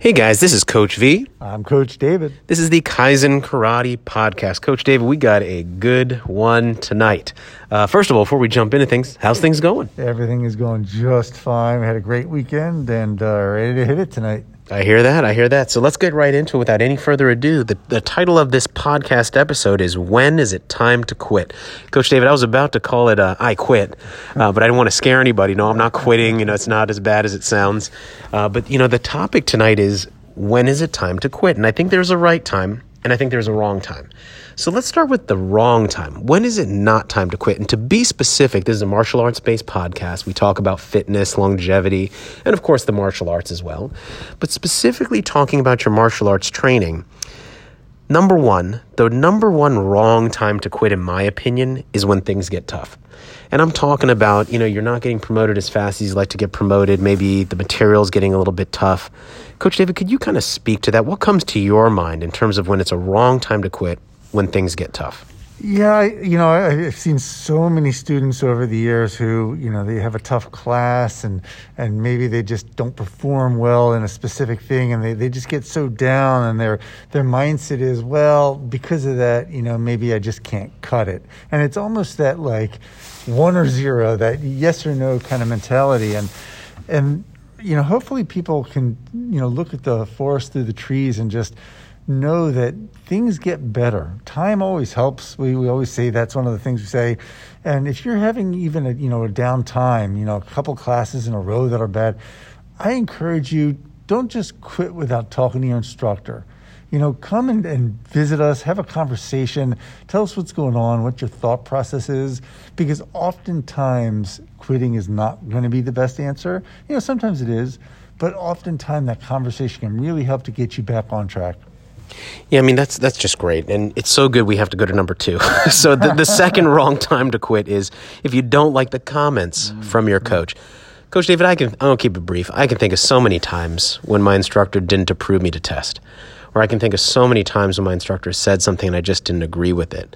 Hey guys, this is Coach V. I'm Coach David. This is the Kaizen Karate Podcast. Coach David, we got a good one tonight. Uh, first of all, before we jump into things, how's things going? Everything is going just fine. We had a great weekend and uh, ready to hit it tonight. I hear that. I hear that. So let's get right into it without any further ado. The, the title of this podcast episode is When is It Time to Quit? Coach David, I was about to call it uh, I Quit, uh, but I didn't want to scare anybody. No, I'm not quitting. You know, it's not as bad as it sounds. Uh, but, you know, the topic tonight is When is it time to quit? And I think there's a right time and I think there's a wrong time. So let's start with the wrong time. When is it not time to quit? And to be specific, this is a martial arts based podcast. We talk about fitness, longevity, and of course the martial arts as well. But specifically talking about your martial arts training, number one, the number one wrong time to quit, in my opinion, is when things get tough. And I'm talking about, you know, you're not getting promoted as fast as you'd like to get promoted. Maybe the material's getting a little bit tough. Coach David, could you kind of speak to that? What comes to your mind in terms of when it's a wrong time to quit when things get tough? Yeah, I, you know, I've seen so many students over the years who, you know, they have a tough class and and maybe they just don't perform well in a specific thing and they, they just get so down and their their mindset is, well, because of that, you know, maybe I just can't cut it. And it's almost that like one or zero, that yes or no kind of mentality and and you know, hopefully people can, you know, look at the forest through the trees and just know that things get better. Time always helps. We, we always say that's one of the things we say. And if you're having even a, you know, a down time, you know, a couple classes in a row that are bad, I encourage you, don't just quit without talking to your instructor. You know, come and, and visit us, have a conversation, tell us what's going on, what your thought process is, because oftentimes quitting is not going to be the best answer. You know, sometimes it is, but oftentimes that conversation can really help to get you back on track. Yeah, I mean that's that's just great, and it's so good. We have to go to number two. so the, the second wrong time to quit is if you don't like the comments mm. from your coach. Coach David, I can I'll keep it brief. I can think of so many times when my instructor didn't approve me to test, or I can think of so many times when my instructor said something and I just didn't agree with it.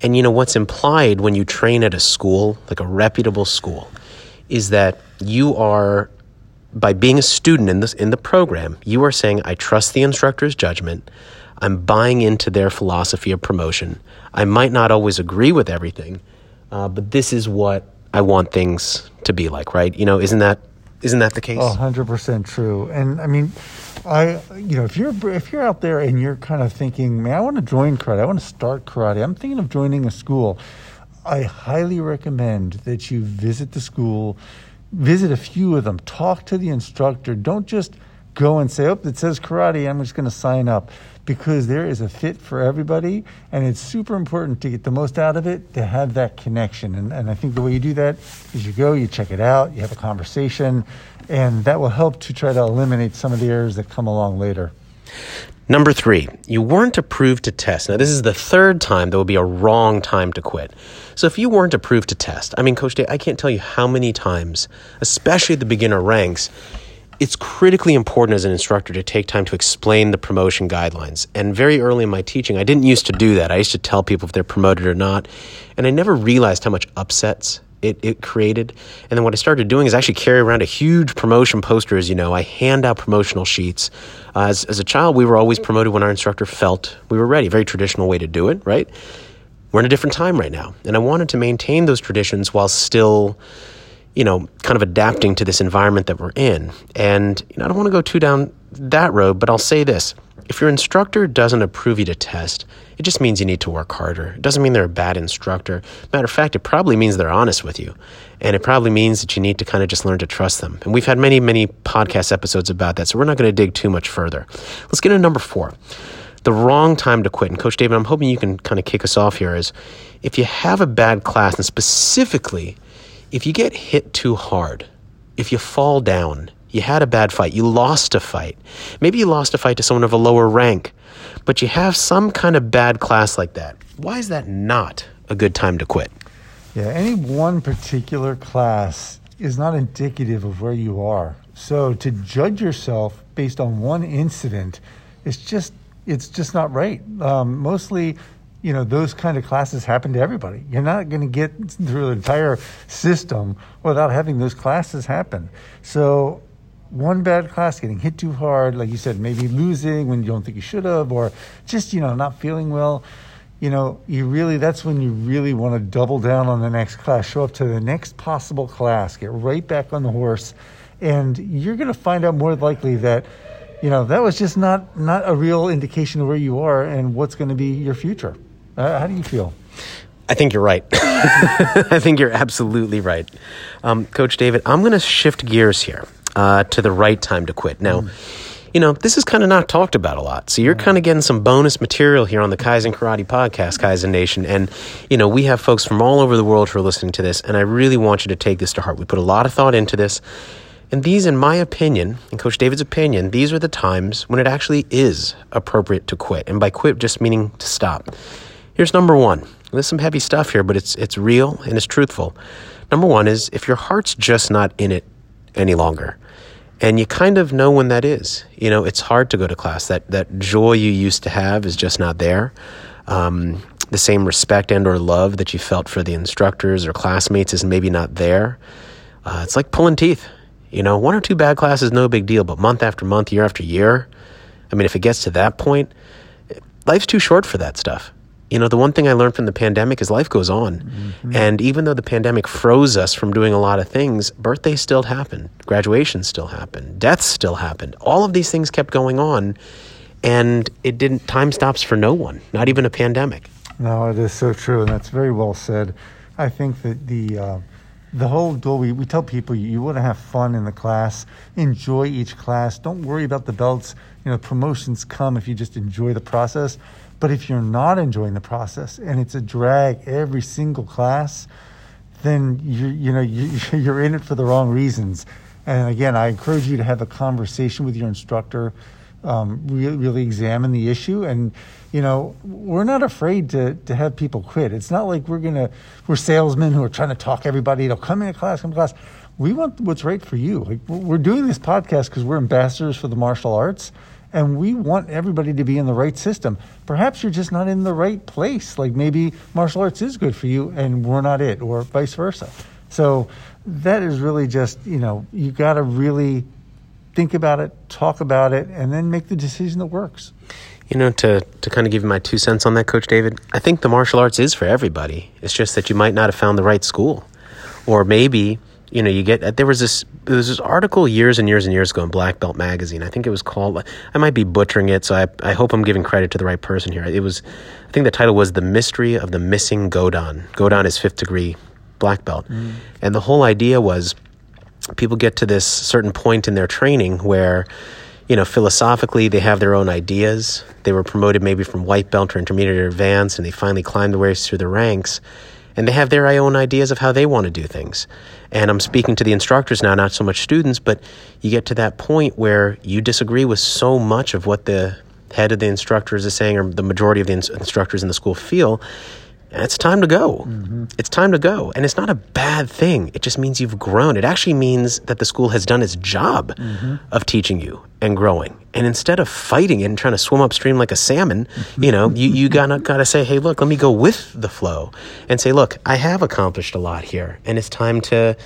And you know what's implied when you train at a school, like a reputable school, is that you are by being a student in this in the program, you are saying, I trust the instructor's judgment. I'm buying into their philosophy of promotion. I might not always agree with everything, uh, but this is what I want things to be like, right? You know, isn't that isn't that the case? Oh, 100% true. And I mean, I you know, if you're if you're out there and you're kind of thinking, man, I want to join karate. I want to start karate. I'm thinking of joining a school. I highly recommend that you visit the school visit a few of them, talk to the instructor. Don't just go and say, oh, it says karate, I'm just going to sign up. Because there is a fit for everybody, and it's super important to get the most out of it, to have that connection. And, and I think the way you do that is you go, you check it out, you have a conversation, and that will help to try to eliminate some of the errors that come along later. Number three, you weren't approved to test. Now, this is the third time there will be a wrong time to quit. So, if you weren't approved to test, I mean, Coach Dave, I can't tell you how many times, especially at the beginner ranks, it's critically important as an instructor to take time to explain the promotion guidelines. And very early in my teaching, I didn't used to do that. I used to tell people if they're promoted or not. And I never realized how much upsets it, it created. And then what I started doing is actually carry around a huge promotion poster. As you know, I hand out promotional sheets. Uh, as, as a child, we were always promoted when our instructor felt we were ready. Very traditional way to do it, right? We're in a different time right now. And I wanted to maintain those traditions while still, you know, kind of adapting to this environment that we're in. And you know, I don't want to go too down that road, but I'll say this. If your instructor doesn't approve you to test, it just means you need to work harder. It doesn't mean they're a bad instructor. Matter of fact, it probably means they're honest with you. And it probably means that you need to kind of just learn to trust them. And we've had many, many podcast episodes about that, so we're not going to dig too much further. Let's get into number four. The wrong time to quit. And Coach David, I'm hoping you can kind of kick us off here is if you have a bad class, and specifically if you get hit too hard, if you fall down, you had a bad fight. You lost a fight. Maybe you lost a fight to someone of a lower rank, but you have some kind of bad class like that. Why is that not a good time to quit? Yeah, any one particular class is not indicative of where you are. So to judge yourself based on one incident, it's just it's just not right. Um, mostly, you know, those kind of classes happen to everybody. You're not going to get through the entire system without having those classes happen. So one bad class, getting hit too hard, like you said, maybe losing when you don't think you should have, or just, you know, not feeling well, you know, you really, that's when you really want to double down on the next class, show up to the next possible class, get right back on the horse. And you're going to find out more likely that, you know, that was just not, not a real indication of where you are and what's going to be your future. Uh, how do you feel? I think you're right. I think you're absolutely right. Um, Coach David, I'm going to shift gears here uh, to the right time to quit. Now, mm. you know, this is kind of not talked about a lot. So you're mm. kind of getting some bonus material here on the Kaizen Karate podcast, Kaizen Nation. And, you know, we have folks from all over the world who are listening to this. And I really want you to take this to heart. We put a lot of thought into this. And these, in my opinion, in Coach David's opinion, these are the times when it actually is appropriate to quit. And by quit, just meaning to stop. Here's number one. There's some heavy stuff here, but it's it's real and it's truthful. Number one is if your heart's just not in it any longer, and you kind of know when that is. You know, it's hard to go to class. That that joy you used to have is just not there. Um, the same respect and or love that you felt for the instructors or classmates is maybe not there. Uh, it's like pulling teeth. You know, one or two bad classes, no big deal, but month after month, year after year, I mean, if it gets to that point, life's too short for that stuff you know, the one thing I learned from the pandemic is life goes on. Mm-hmm. And even though the pandemic froze us from doing a lot of things, birthdays still happened, graduations still happened, deaths still happened. All of these things kept going on. And it didn't, time stops for no one, not even a pandemic. No, it is so true. And that's very well said. I think that the, uh, the whole goal, we, we tell people you, you want to have fun in the class, enjoy each class, don't worry about the belts. You know, promotions come if you just enjoy the process. But if you're not enjoying the process and it's a drag every single class, then you you know you, you're in it for the wrong reasons. And again, I encourage you to have a conversation with your instructor, um, really, really examine the issue. And you know, we're not afraid to to have people quit. It's not like we're gonna we're salesmen who are trying to talk everybody to come into class, come to class. We want what's right for you. Like we're doing this podcast because we're ambassadors for the martial arts and we want everybody to be in the right system. Perhaps you're just not in the right place. Like maybe martial arts is good for you and we're not it, or vice versa. So that is really just, you know, you got to really think about it, talk about it, and then make the decision that works. You know, to, to kind of give you my two cents on that, Coach David, I think the martial arts is for everybody. It's just that you might not have found the right school. Or maybe you know, you get there was this there was this article years and years and years ago in Black Belt magazine. I think it was called. I might be butchering it, so I I hope I'm giving credit to the right person here. It was, I think the title was "The Mystery of the Missing Godan." Godan is fifth degree black belt, mm. and the whole idea was people get to this certain point in their training where you know, philosophically, they have their own ideas. They were promoted maybe from white belt or intermediate or advanced, and they finally climbed the way through the ranks and they have their own ideas of how they want to do things. And I'm speaking to the instructors now, not so much students, but you get to that point where you disagree with so much of what the head of the instructors is saying, or the majority of the instructors in the school feel, it's time to go. Mm-hmm. It's time to go. And it's not a bad thing. It just means you've grown. It actually means that the school has done its job mm-hmm. of teaching you and growing. And instead of fighting it and trying to swim upstream like a salmon, mm-hmm. you know, you, you gotta, gotta say, hey, look, let me go with the flow and say, look, I have accomplished a lot here. And it's time to,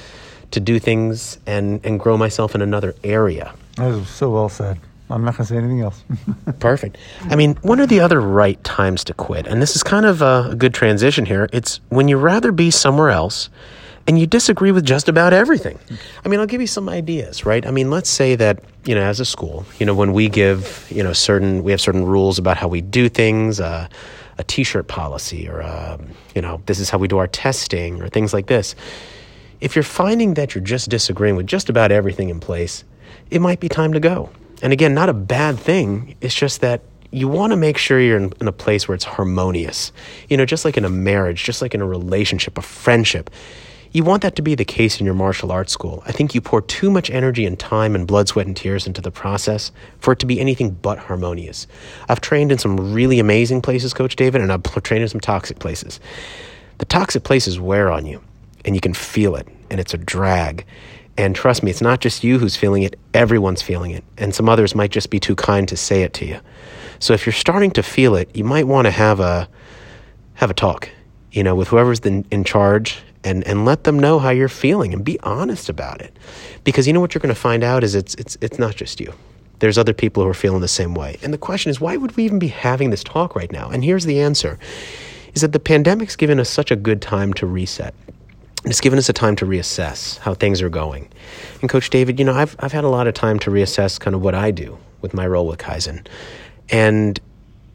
to do things and, and grow myself in another area. That was so well said. I'm not going to say anything else. Perfect. I mean, when are the other right times to quit? And this is kind of a good transition here. It's when you rather be somewhere else and you disagree with just about everything. I mean, I'll give you some ideas, right? I mean, let's say that, you know, as a school, you know, when we give, you know, certain, we have certain rules about how we do things, uh, a t-shirt policy or, uh, you know, this is how we do our testing or things like this. If you're finding that you're just disagreeing with just about everything in place, it might be time to go. And again, not a bad thing. It's just that you want to make sure you're in, in, a place where it's harmonious. You know, just like in a marriage, just like in a relationship, a friendship. You want that to be the case in your martial arts school. I think you pour too much energy and time and blood, sweat, and tears into the process for it to be anything but harmonious. I've trained in some really amazing places, Coach David, and I've trained in some toxic places. The toxic places wear on you, and you can feel it, and it's a drag. And trust me, it's not just you who's feeling it, everyone's feeling it. And some others might just be too kind to say it to you. So if you're starting to feel it, you might want to have a have a talk, you know, with whoever's the, in charge and, and let them know how you're feeling and be honest about it. Because you know what you're going to find out is it's, it's, it's not just you. There's other people who are feeling the same way. And the question is, why would we even be having this talk right now? And here's the answer is that the pandemic's given us such a good time to reset. It's given us a time to reassess how things are going. And Coach David, you know, I've, I've had a lot of time to reassess kind of what I do with my role with Kaizen. And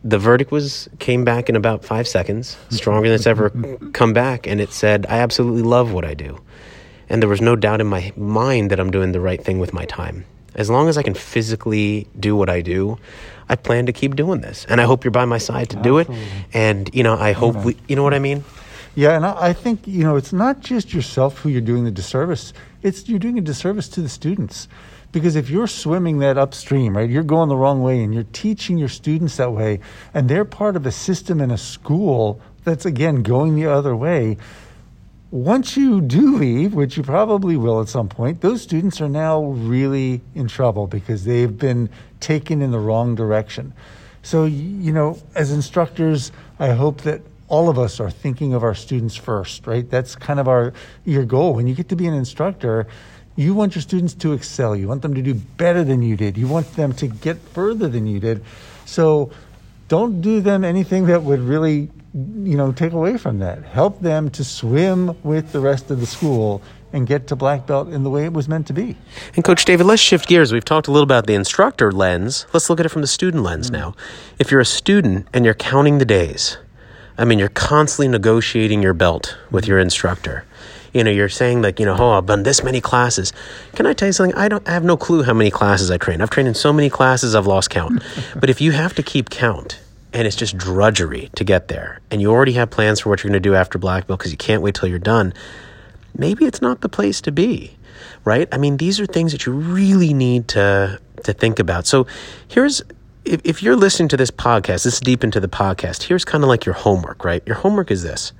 the verdict was came back in about five seconds, stronger than it's ever come back, and it said, I absolutely love what I do. And there was no doubt in my mind that I'm doing the right thing with my time. As long as I can physically do what I do, I plan to keep doing this. And I hope you're by my side to do it. And, you know, I hope we, you know what I mean? Yeah, and I think you know it's not just yourself who you're doing the disservice. It's you're doing a disservice to the students, because if you're swimming that upstream, right, you're going the wrong way, and you're teaching your students that way, and they're part of a system in a school that's again going the other way. Once you do leave, which you probably will at some point, those students are now really in trouble because they've been taken in the wrong direction. So, you know, as instructors, I hope that all of us are thinking of our students first, right? That's kind of our your goal. When you get to be an instructor, you want your students to excel. You want them to do better than you did. You want them to get further than you did. So don't do them anything that would really, you know, take away from that. Help them to swim with the rest of the school and get to black belt in the way it was meant to be. And Coach David, let's shift gears. We've talked a little about the instructor lens. Let's look at it from the student lens mm. now. If you're a student and you're counting the days, I mean, you're constantly negotiating your belt with your instructor. You know, you're saying like, you know, oh, I've done this many classes. Can I tell you something? I don't I have no clue how many classes I train. I've trained in so many classes I've lost count. but if you have to keep count and it's just drudgery to get there, and you already have plans for what you're going to do after black belt because you can't wait till you're done, maybe it's not the place to be, right? I mean, these are things that you really need to to think about. So, here's if, if you're listening to this podcast, this is deep into the podcast. Here's kind of like your homework, right? Your homework is this: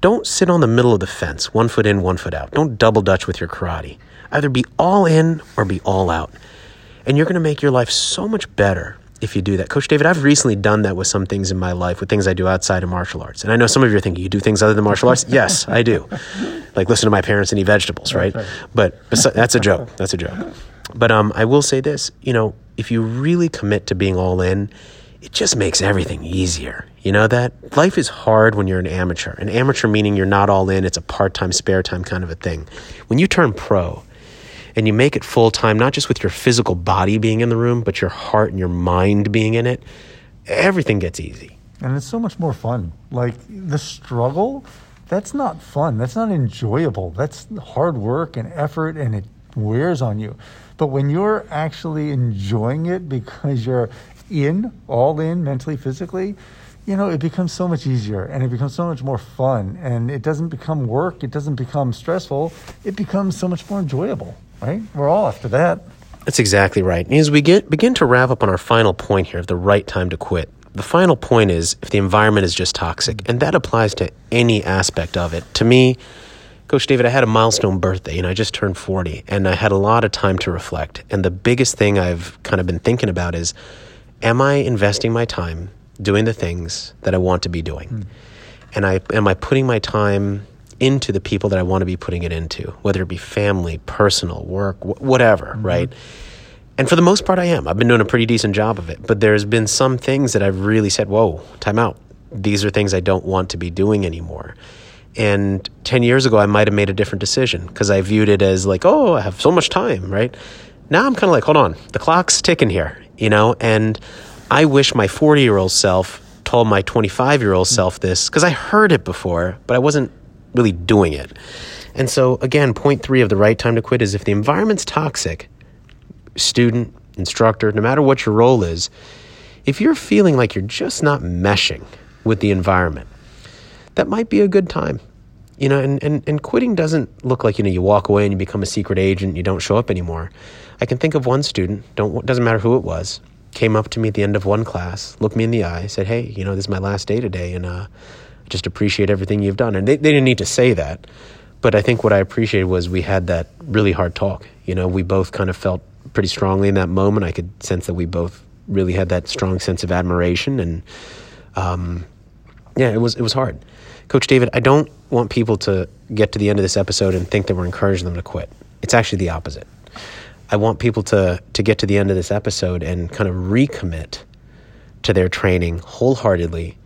don't sit on the middle of the fence, one foot in, one foot out. Don't double dutch with your karate. Either be all in or be all out, and you're going to make your life so much better if you do that. Coach David, I've recently done that with some things in my life, with things I do outside of martial arts. And I know some of you are thinking, you do things other than martial arts? yes, I do. Like listen to my parents and eat vegetables, right? But besi- that's a joke. That's a joke. But um, I will say this, you know, if you really commit to being all in, it just makes everything easier. You know that? Life is hard when you're an amateur. An amateur meaning you're not all in, it's a part time, spare time kind of a thing. When you turn pro, and you make it full time, not just with your physical body being in the room, but your heart and your mind being in it, everything gets easy. And it's so much more fun. Like the struggle, that's not fun. That's not enjoyable. That's hard work and effort and it wears on you. But when you're actually enjoying it because you're in, all in, mentally, physically, you know, it becomes so much easier and it becomes so much more fun. And it doesn't become work, it doesn't become stressful, it becomes so much more enjoyable, right? We're all after that. That's exactly right. And as we get begin to wrap up on our final point here of the right time to quit, the final point is if the environment is just toxic, and that applies to any aspect of it. To me, Coach David, I had a milestone birthday and I just turned 40 and I had a lot of time to reflect. And the biggest thing I've kind of been thinking about is am I investing my time doing the things that I want to be doing? Hmm. And I am I putting my time into the people that I want to be putting it into, whether it be family, personal, work, wh- whatever, mm-hmm. right? And for the most part, I am. I've been doing a pretty decent job of it. But there's been some things that I've really said, whoa, time out. These are things I don't want to be doing anymore. And 10 years ago, I might have made a different decision because I viewed it as like, oh, I have so much time, right? Now I'm kind of like, hold on, the clock's ticking here, you know? And I wish my 40 year old self told my 25 year old mm. self this because I heard it before, but I wasn't really doing it. And so, again, point three of the right time to quit is if the environment's toxic, student, instructor, no matter what your role is, if you're feeling like you're just not meshing with the environment, that might be a good time. You know, and, and, and quitting doesn't look like, you know, you walk away and you become a secret agent, you don't show up anymore. I can think of one student, don't doesn't matter who it was, came up to me at the end of one class, looked me in the eye, said, Hey, you know, this is my last day today and uh I just appreciate everything you've done. And they, they didn't need to say that. But I think what I appreciated was we had that really hard talk. You know, we both kind of felt pretty strongly in that moment. I could sense that we both really had that strong sense of admiration and um, yeah, it was it was hard. Coach David, I don't want people to get to the end of this episode and think that we're encouraging them to quit. It's actually the opposite. I want people to to get to the end of this episode and kind of recommit to their training wholeheartedly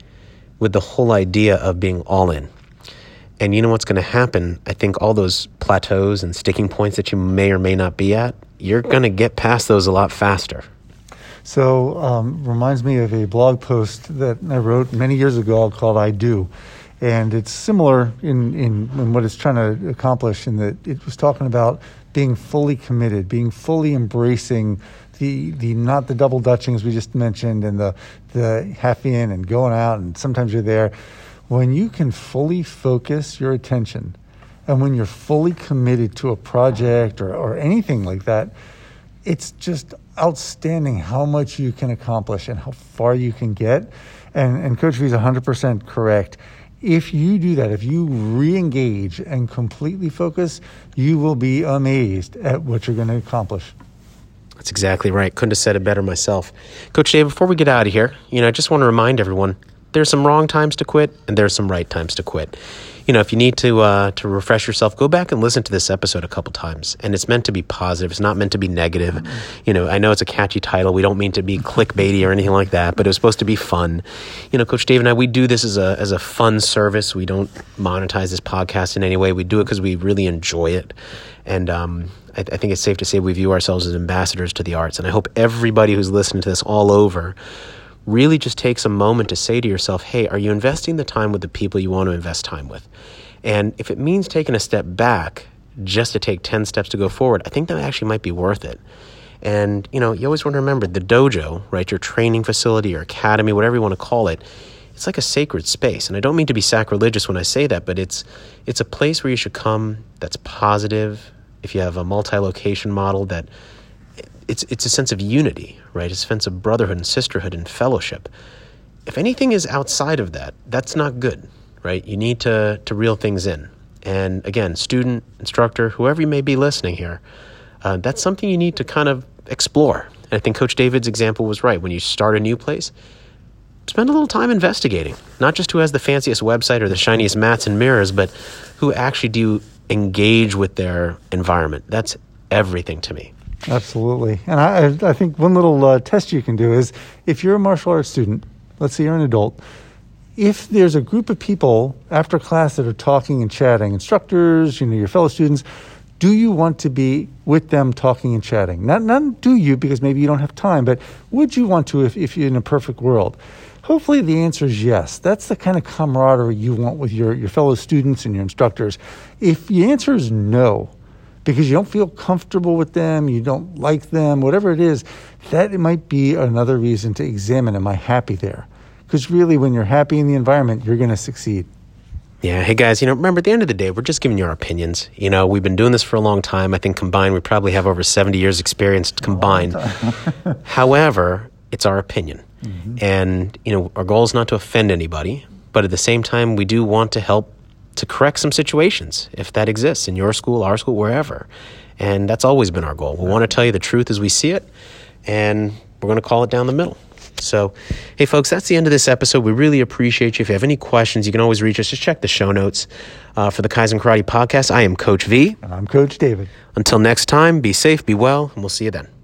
with the whole idea of being all in. And you know what's going to happen? I think all those plateaus and sticking points that you may or may not be at, you're going to get past those a lot faster. So, um, reminds me of a blog post that I wrote many years ago called I Do. And it's similar in, in, in what it's trying to accomplish, in that it was talking about being fully committed, being fully embracing the the not the double dutchings we just mentioned and the the half in and going out and sometimes you're there. When you can fully focus your attention and when you're fully committed to a project or, or anything like that it's just outstanding how much you can accomplish and how far you can get. And and coach v is 100% correct if you do that if you re-engage and completely focus you will be amazed at what you're going to accomplish that's exactly right. Couldn't have said it better myself. Coach Dave, before we get out of here, you know, I just want to remind everyone there's some wrong times to quit and there's some right times to quit. You know, if you need to uh, to refresh yourself, go back and listen to this episode a couple times. And it's meant to be positive. It's not meant to be negative. Mm-hmm. You know, I know it's a catchy title. We don't mean to be clickbaity or anything like that, but it was supposed to be fun. You know, Coach Dave and I, we do this as a as a fun service. We don't monetize this podcast in any way. We do it because we really enjoy it. And um, I, I think it's safe to say we view ourselves as ambassadors to the arts. And I hope everybody who's listening to this all over really just takes a moment to say to yourself, hey, are you investing the time with the people you want to invest time with? And if it means taking a step back just to take 10 steps to go forward, I think that actually might be worth it. And, you know, you always want to remember the dojo, right? Your training facility or academy, whatever you want to call it, it's like a sacred space. And I don't mean to be sacrilegious when I say that, but it's it's a place where you should come that's positive, if you have a multi-location model that it's it's a sense of unity, right? It's a sense of brotherhood and sisterhood and fellowship. If anything is outside of that, that's not good, right? You need to to reel things in. And again, student, instructor, whoever you may be listening here, uh, that's something you need to kind of explore. And I think Coach David's example was right. When you start a new place, spend a little time investigating. Not just who has the fanciest website or the shiniest mats and mirrors, but who actually do engage with their environment. That's everything to me. Absolutely. And I, I think one little uh, test you can do is if you're a martial arts student, let's say you're an adult, if there's a group of people after class that are talking and chatting, instructors, you know, your fellow students, do you want to be with them talking and chatting? Not, not do you, because maybe you don't have time, but would you want to if, if you're in a perfect world? Hopefully, the answer is yes. That's the kind of camaraderie you want with your, your fellow students and your instructors. If the answer is no, because you don't feel comfortable with them, you don't like them, whatever it is, that might be another reason to examine am I happy there? Because really, when you're happy in the environment, you're going to succeed. Yeah. Hey, guys, you know, remember at the end of the day, we're just giving you our opinions. You know, we've been doing this for a long time. I think combined, we probably have over 70 years' experience combined. However, it's our opinion. Mm-hmm. And, you know, our goal is not to offend anybody, but at the same time, we do want to help to correct some situations if that exists in your school, our school, wherever. And that's always been our goal. We want to tell you the truth as we see it, and we're going to call it down the middle. So, hey, folks, that's the end of this episode. We really appreciate you. If you have any questions, you can always reach us. Just check the show notes uh, for the Kaizen Karate podcast. I am Coach V. And I'm Coach David. Until next time, be safe, be well, and we'll see you then.